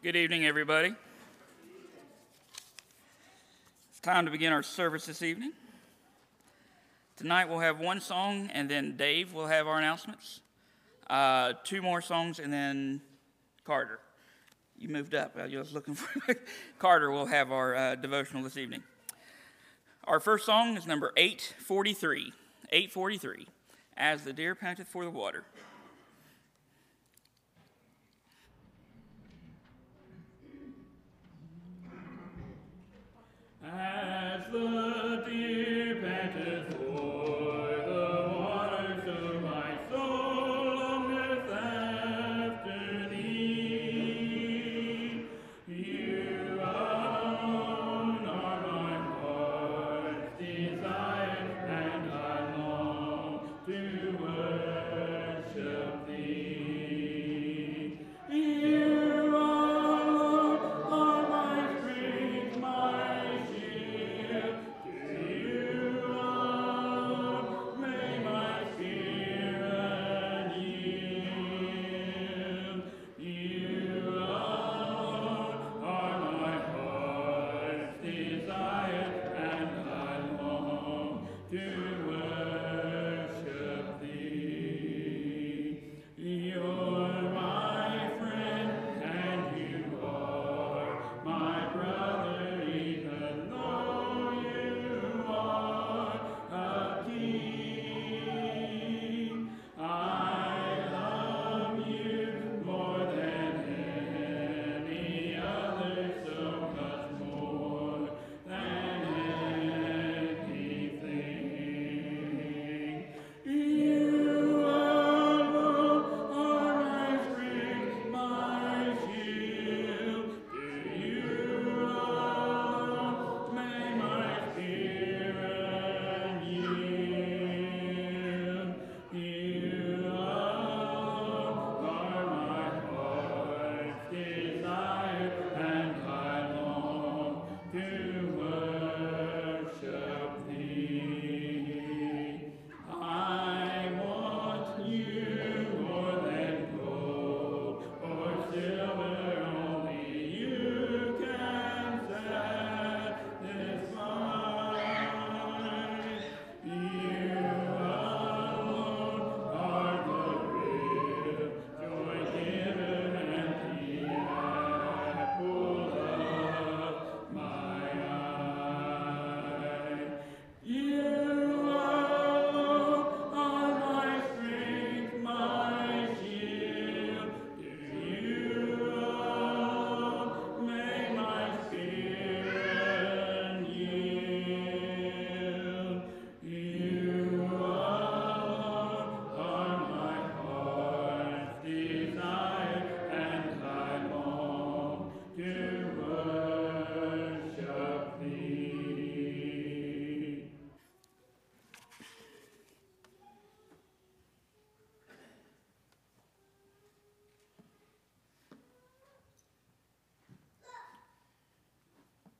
Good evening, everybody. It's time to begin our service this evening. Tonight we'll have one song, and then Dave will have our announcements. Uh, two more songs, and then Carter. You moved up. I was looking for Carter. will have our uh, devotional this evening. Our first song is number 843. 843. As the deer panteth for the water. As the deer panteth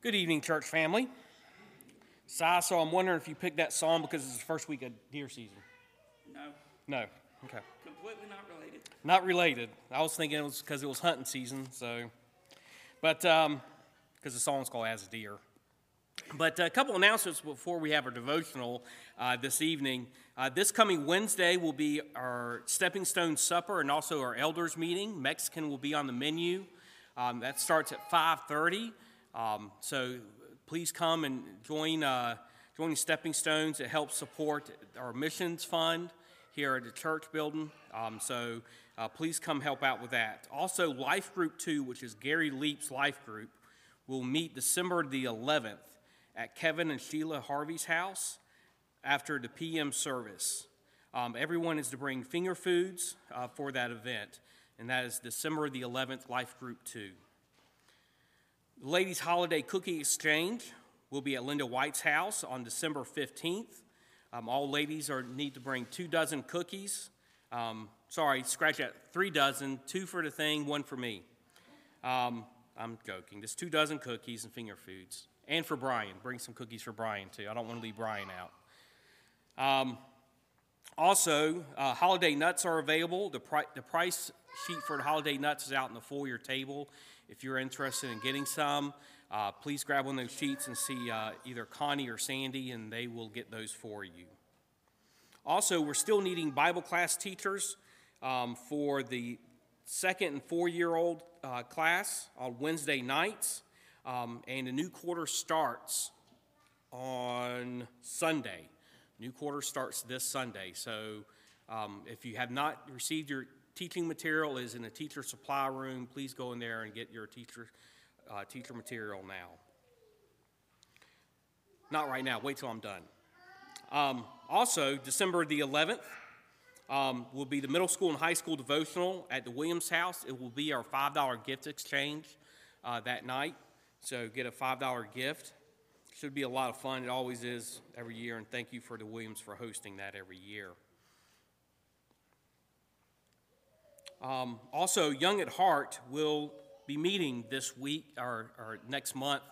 Good evening, church family. Si, so I'm wondering if you picked that song because it's the first week of deer season. No, No. Okay. completely not related. Not related. I was thinking it was because it was hunting season, so. But, um, because the song's called As a Deer. But a couple announcements before we have our devotional uh, this evening. Uh, this coming Wednesday will be our Stepping Stone Supper and also our elders meeting. Mexican will be on the menu. Um, that starts at 5:30. Um, so please come and join uh, join Stepping Stones. It helps support our missions fund here at the church building. Um, so uh, please come help out with that. Also, Life Group Two, which is Gary Leap's life group, will meet December the 11th at Kevin and Sheila Harvey's house after the PM service. Um, everyone is to bring finger foods uh, for that event, and that is December the 11th, Life Group 2. Ladies' Holiday Cookie Exchange will be at Linda White's house on December 15th. Um, all ladies are need to bring two dozen cookies. Um, sorry, scratch that. Three dozen, two for the thing, one for me. Um, I'm joking. Just two dozen cookies and finger foods. And for Brian. Bring some cookies for Brian, too. I don't want to leave Brian out. Um, also, uh, holiday nuts are available. The, pri- the price sheet for the holiday nuts is out on the foyer table. If you're interested in getting some, uh, please grab one of those sheets and see uh, either Connie or Sandy, and they will get those for you. Also, we're still needing Bible class teachers um, for the second and four year old uh, class on Wednesday nights, um, and the new quarter starts on Sunday. New quarter starts this Sunday. So um, if you have not received your teaching material, is in the teacher supply room. Please go in there and get your teacher, uh, teacher material now. Not right now. Wait till I'm done. Um, also, December the 11th um, will be the middle school and high school devotional at the Williams House. It will be our $5 gift exchange uh, that night. So get a $5 gift. Should be a lot of fun. It always is every year. And thank you for the Williams for hosting that every year. Um, also, Young at Heart will be meeting this week or, or next month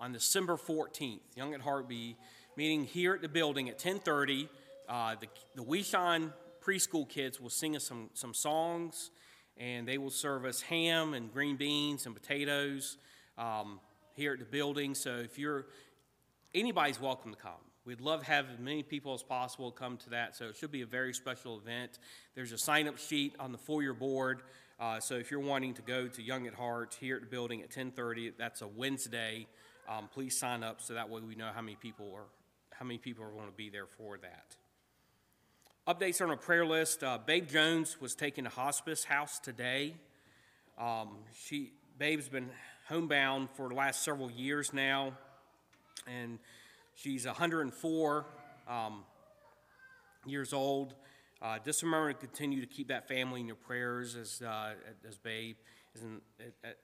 on December 14th. Young at Heart will be meeting here at the building at 10:30. Uh, the the preschool kids will sing us some some songs, and they will serve us ham and green beans and potatoes um, here at the building. So if you're anybody's welcome to come. We'd love to have as many people as possible come to that. So it should be a very special event. There's a sign up sheet on the foyer board. Uh, so if you're wanting to go to Young at Heart here at the building at 10:30, that's a Wednesday. Um, please sign up so that way we know how many people are how many people are going to be there for that. Updates on our prayer list. Uh, Babe Jones was taken to hospice house today. Um, she Babe's been homebound for the last several years now, and she's 104 um, years old. Uh, just remember to continue to keep that family in your prayers as uh, as Babe is, in,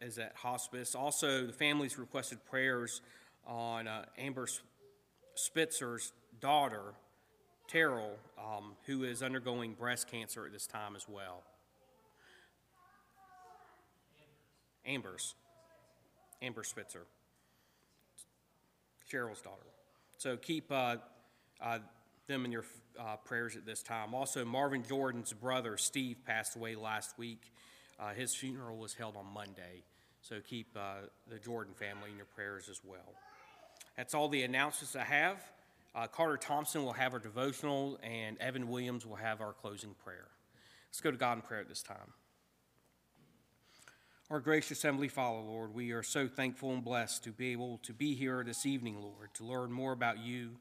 is at hospice. Also, the family's requested prayers on uh, Amber Spitzer's daughter, Terrell, um, who is undergoing breast cancer at this time as well. Amber. Amber's. Amber Spitzer. Cheryl's daughter. So keep uh, uh, them in your uh, prayers at this time. Also, Marvin Jordan's brother, Steve, passed away last week. Uh, his funeral was held on Monday. So keep uh, the Jordan family in your prayers as well. That's all the announcements I have. Carter Thompson will have our devotional, and Evan Williams will have our closing prayer. Let's go to God in prayer at this time. Our gracious Heavenly Father, Lord, we are so thankful and blessed to be able to be here this evening, Lord, to learn more about you,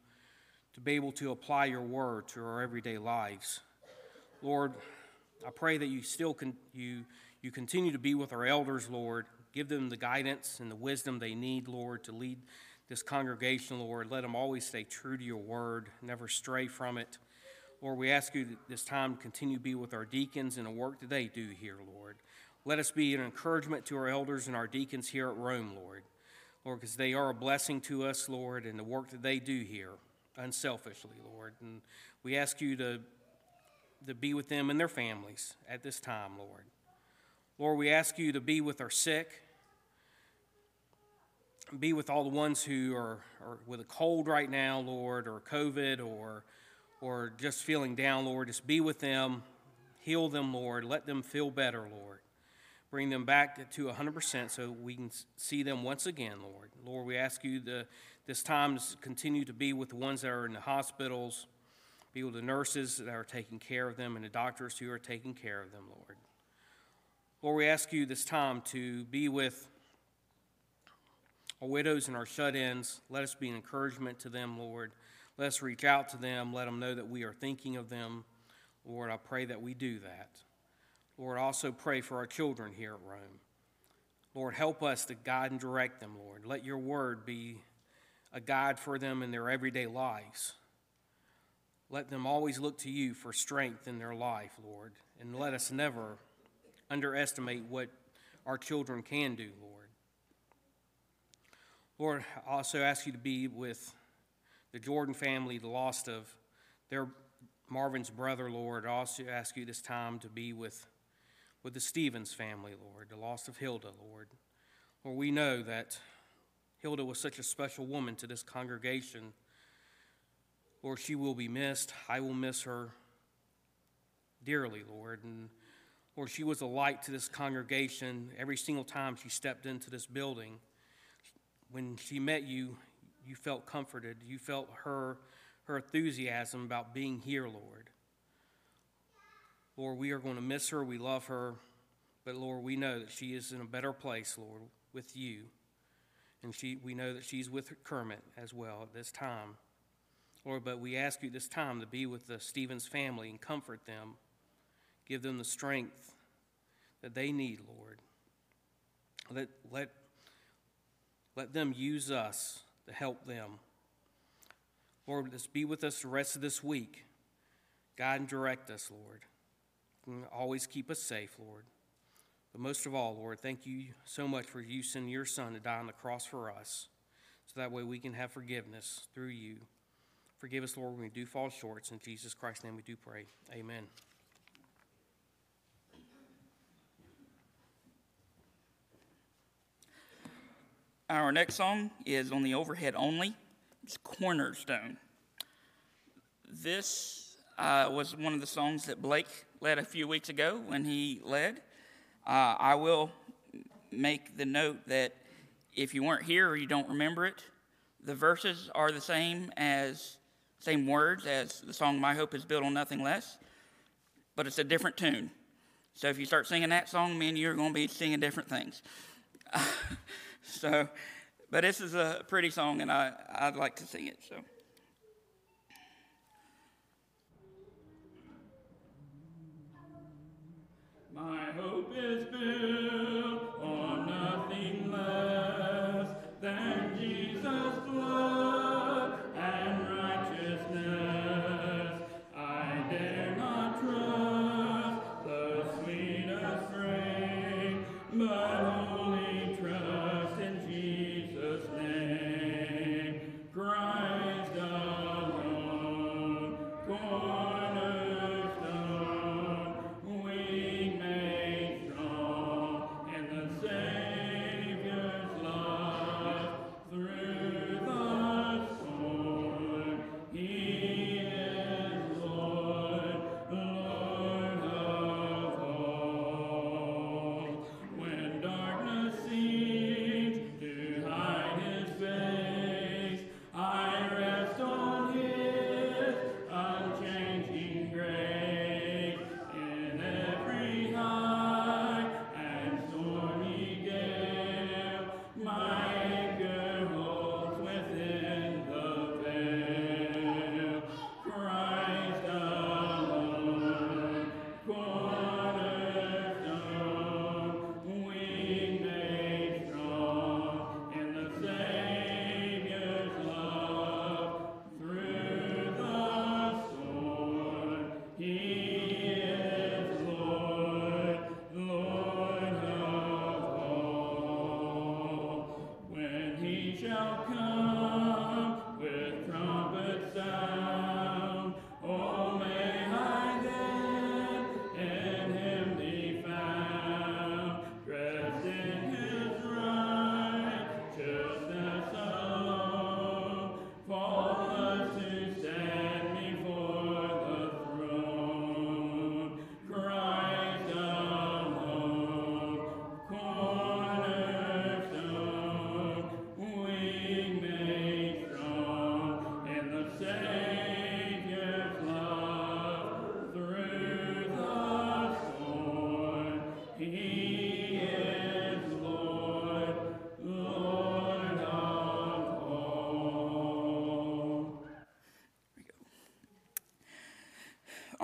to be able to apply your word to our everyday lives. Lord, I pray that you still con- you, you continue to be with our elders, Lord. Give them the guidance and the wisdom they need, Lord, to lead this congregation, Lord. Let them always stay true to your word, never stray from it. Lord, we ask you this time to continue to be with our deacons and the work that they do here, Lord. Let us be an encouragement to our elders and our deacons here at Rome, Lord. Lord, because they are a blessing to us, Lord, and the work that they do here, unselfishly, Lord. And we ask you to, to be with them and their families at this time, Lord. Lord, we ask you to be with our sick be with all the ones who are, are with a cold right now, Lord, or COVID, or, or just feeling down, Lord. Just be with them, heal them, Lord. Let them feel better, Lord. Bring them back to 100% so we can see them once again, Lord. Lord, we ask you to, this time to continue to be with the ones that are in the hospitals, be with the nurses that are taking care of them, and the doctors who are taking care of them, Lord. Lord, we ask you this time to be with our widows and our shut ins. Let us be an encouragement to them, Lord. Let us reach out to them. Let them know that we are thinking of them. Lord, I pray that we do that. Lord, also pray for our children here at Rome. Lord, help us to guide and direct them, Lord. Let your word be a guide for them in their everyday lives. Let them always look to you for strength in their life, Lord. And let us never underestimate what our children can do, Lord. Lord, I also ask you to be with the Jordan family, the lost of their Marvin's brother, Lord. I also ask you this time to be with, with the Stevens family, Lord, the loss of Hilda, Lord. Lord, we know that Hilda was such a special woman to this congregation. Lord, she will be missed. I will miss her dearly, Lord. And Lord, she was a light to this congregation every single time she stepped into this building. When she met you, you felt comforted. You felt her, her enthusiasm about being here, Lord. Lord, we are going to miss her. We love her. But Lord, we know that she is in a better place, Lord, with you. And she, we know that she's with Kermit as well at this time. Lord, but we ask you this time to be with the Stevens family and comfort them. Give them the strength that they need, Lord. Let, let, let them use us to help them. Lord, just be with us the rest of this week. Guide and direct us, Lord. Always keep us safe, Lord. But most of all, Lord, thank you so much for you sending your Son to die on the cross for us, so that way we can have forgiveness through you. Forgive us, Lord, when we do fall short. In Jesus Christ's name we do pray. Amen. Our next song is on the overhead only. It's Cornerstone. This uh, was one of the songs that Blake led a few weeks ago when he led. Uh, I will make the note that if you weren't here or you don't remember it, the verses are the same as same words as the song "My Hope Is Built on Nothing Less," but it's a different tune. So if you start singing that song, me and you are going to be singing different things. so, but this is a pretty song, and I I'd like to sing it. So. My hope is built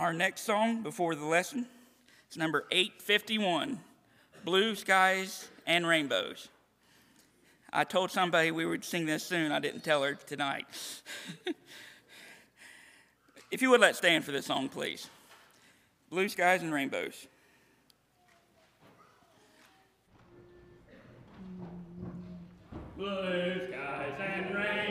Our next song before the lesson is number 851 Blue Skies and Rainbows. I told somebody we would sing this soon. I didn't tell her tonight. if you would let stand for this song, please. Blue Skies and Rainbows. Blue skies and rainbows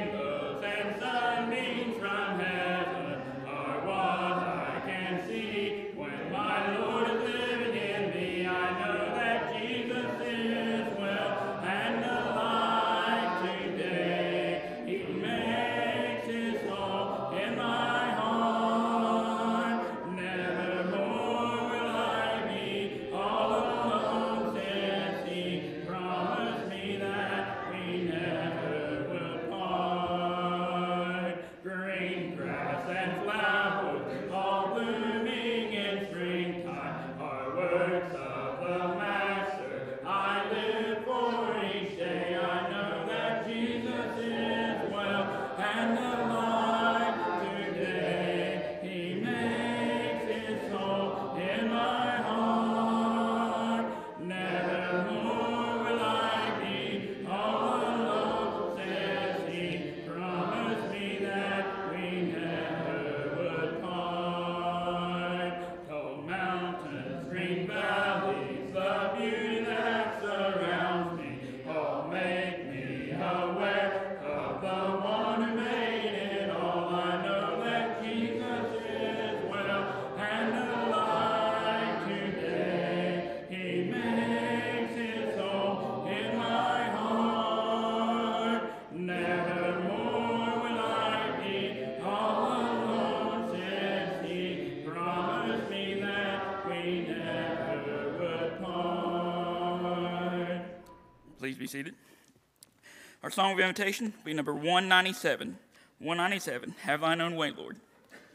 song of invitation be number 197. 197, Have Thine Own Way, Lord.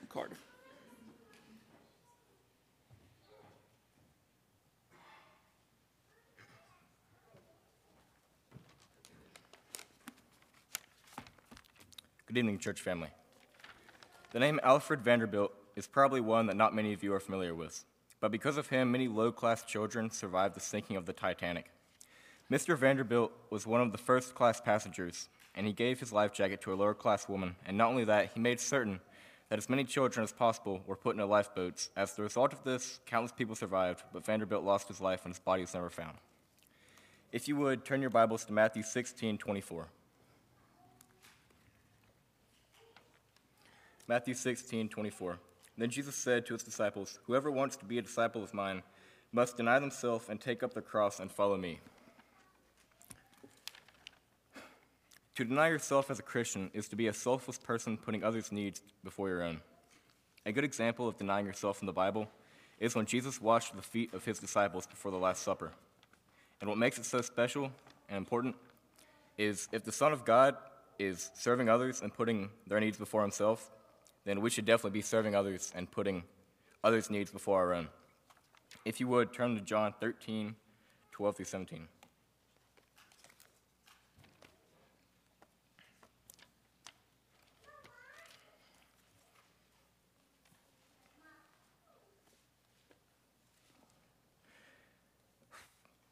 Carter. Good evening, church family. The name Alfred Vanderbilt is probably one that not many of you are familiar with, but because of him, many low class children survived the sinking of the Titanic. Mr. Vanderbilt was one of the first class passengers, and he gave his life jacket to a lower class woman, and not only that, he made certain that as many children as possible were put into lifeboats. As the result of this, countless people survived, but Vanderbilt lost his life and his body was never found. If you would, turn your Bibles to Matthew 16 24. Matthew 16, 24. Then Jesus said to his disciples, Whoever wants to be a disciple of mine must deny themselves and take up the cross and follow me. To deny yourself as a Christian is to be a selfless person putting others' needs before your own. A good example of denying yourself in the Bible is when Jesus washed the feet of his disciples before the Last Supper. And what makes it so special and important is if the Son of God is serving others and putting their needs before himself, then we should definitely be serving others and putting others' needs before our own. If you would, turn to John 13, 12 through 17.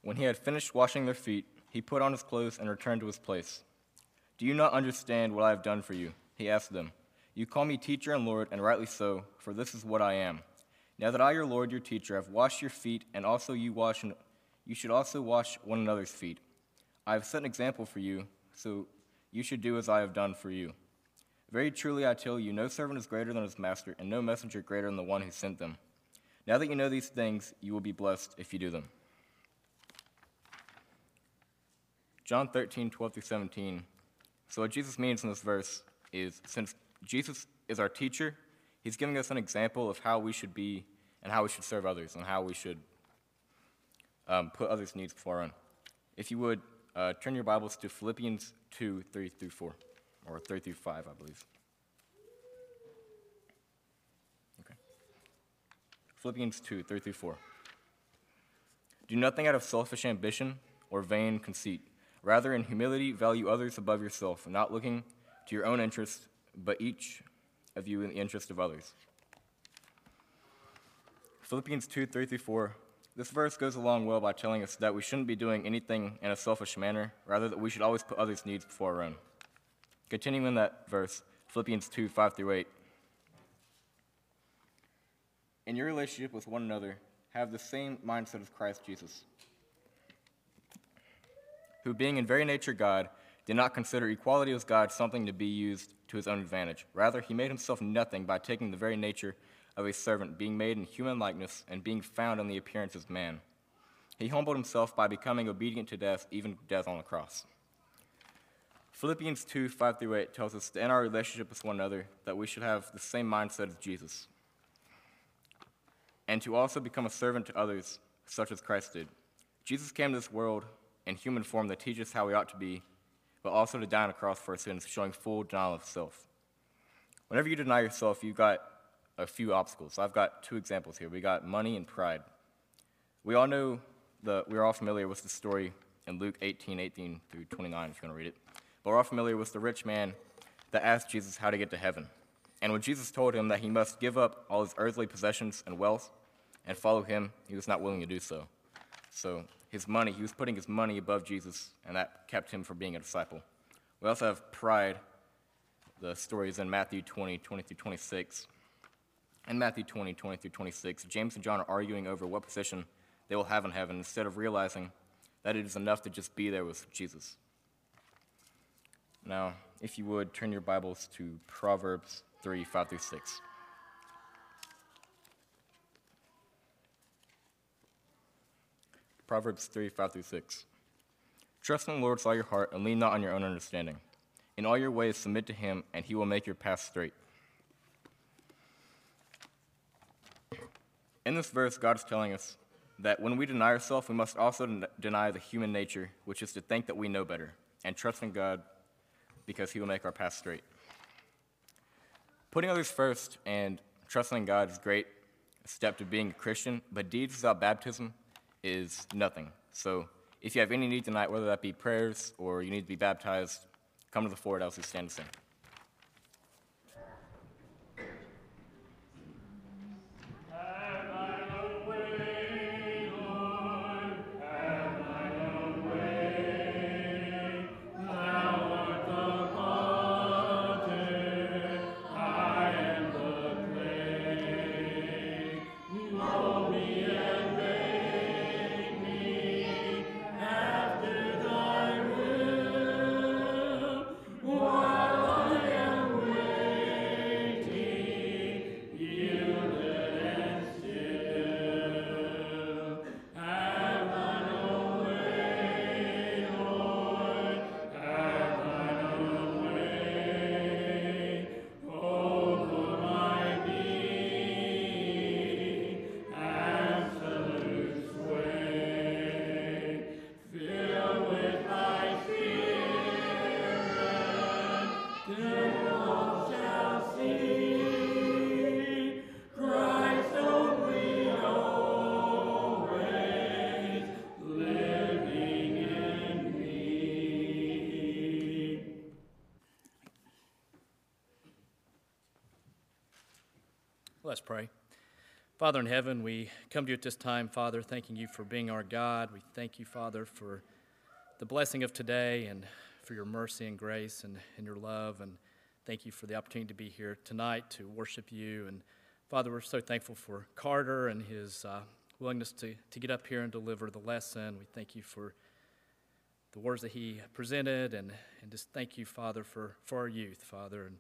When he had finished washing their feet, he put on his clothes and returned to his place. Do you not understand what I have done for you? He asked them. You call me teacher and Lord, and rightly so, for this is what I am. Now that I, your Lord, your teacher, have washed your feet, and also you wash, you should also wash one another's feet. I have set an example for you, so you should do as I have done for you. Very truly I tell you, no servant is greater than his master, and no messenger greater than the one who sent them. Now that you know these things, you will be blessed if you do them. John 13, 12 through 17. So, what Jesus means in this verse is since Jesus is our teacher. He's giving us an example of how we should be and how we should serve others and how we should um, put others' needs before our own. If you would, uh, turn your Bibles to Philippians 2 3 through 4, or 3 through 5, I believe. Okay. Philippians 2 3 through 4. Do nothing out of selfish ambition or vain conceit. Rather, in humility, value others above yourself, not looking to your own interests but each of you in the interest of others. Philippians 2 3 through 4. This verse goes along well by telling us that we shouldn't be doing anything in a selfish manner, rather, that we should always put others' needs before our own. Continuing in that verse, Philippians 2 5 through 8. In your relationship with one another, have the same mindset as Christ Jesus, who, being in very nature God, did not consider equality with God something to be used to his own advantage. Rather, he made himself nothing by taking the very nature of a servant, being made in human likeness and being found in the appearance of man. He humbled himself by becoming obedient to death, even death on the cross. Philippians 2 5 through 8 tells us that in our relationship with one another, that we should have the same mindset as Jesus, and to also become a servant to others, such as Christ did. Jesus came to this world in human form that teaches how we ought to be but also to die on a cross for our sins, showing full denial of self. Whenever you deny yourself, you've got a few obstacles. I've got two examples here. We got money and pride. We all know the, we're all familiar with the story in Luke 18, 18 through 29, if you want to read it. But we're all familiar with the rich man that asked Jesus how to get to heaven. And when Jesus told him that he must give up all his earthly possessions and wealth and follow him, he was not willing to do so. So his money, he was putting his money above Jesus, and that kept him from being a disciple. We also have pride. The story is in Matthew 20, 20 through 26. In Matthew 20, 20 through 26, James and John are arguing over what position they will have in heaven instead of realizing that it is enough to just be there with Jesus. Now, if you would, turn your Bibles to Proverbs 3, 5 through 6. Proverbs 3 5 through 6. Trust in the Lord with all your heart and lean not on your own understanding. In all your ways, submit to him, and he will make your path straight. In this verse, God is telling us that when we deny ourselves, we must also deny the human nature, which is to think that we know better, and trust in God because He will make our path straight. Putting others first and trusting in God is a great step to being a Christian, but deeds without baptism is nothing. So if you have any need tonight, whether that be prayers or you need to be baptized, come to the forward as we stand to sing. Let's pray. Father in heaven, we come to you at this time, Father, thanking you for being our God. We thank you, Father, for the blessing of today and for your mercy and grace and, and your love. And thank you for the opportunity to be here tonight to worship you. And Father, we're so thankful for Carter and his uh, willingness to, to get up here and deliver the lesson. We thank you for the words that he presented and, and just thank you, Father, for, for our youth, Father. And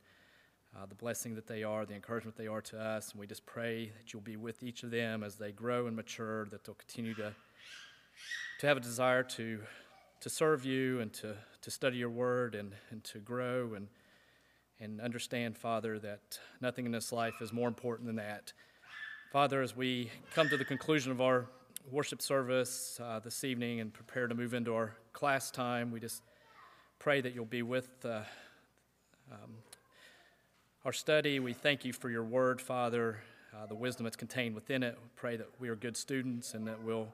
uh, the blessing that they are, the encouragement they are to us. And we just pray that you'll be with each of them as they grow and mature, that they'll continue to, to have a desire to, to serve you and to, to study your word and, and to grow and, and understand, Father, that nothing in this life is more important than that. Father, as we come to the conclusion of our worship service uh, this evening and prepare to move into our class time, we just pray that you'll be with uh, our study. We thank you for your word, Father, uh, the wisdom that's contained within it. We pray that we are good students and that we'll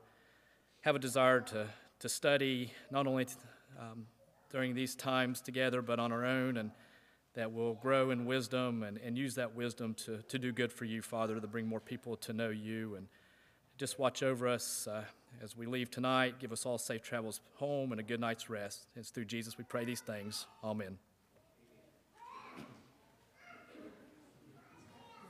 have a desire to, to study not only um, during these times together, but on our own, and that we'll grow in wisdom and, and use that wisdom to, to do good for you, Father, to bring more people to know you. And just watch over us uh, as we leave tonight. Give us all safe travels home and a good night's rest. It's through Jesus we pray these things. Amen.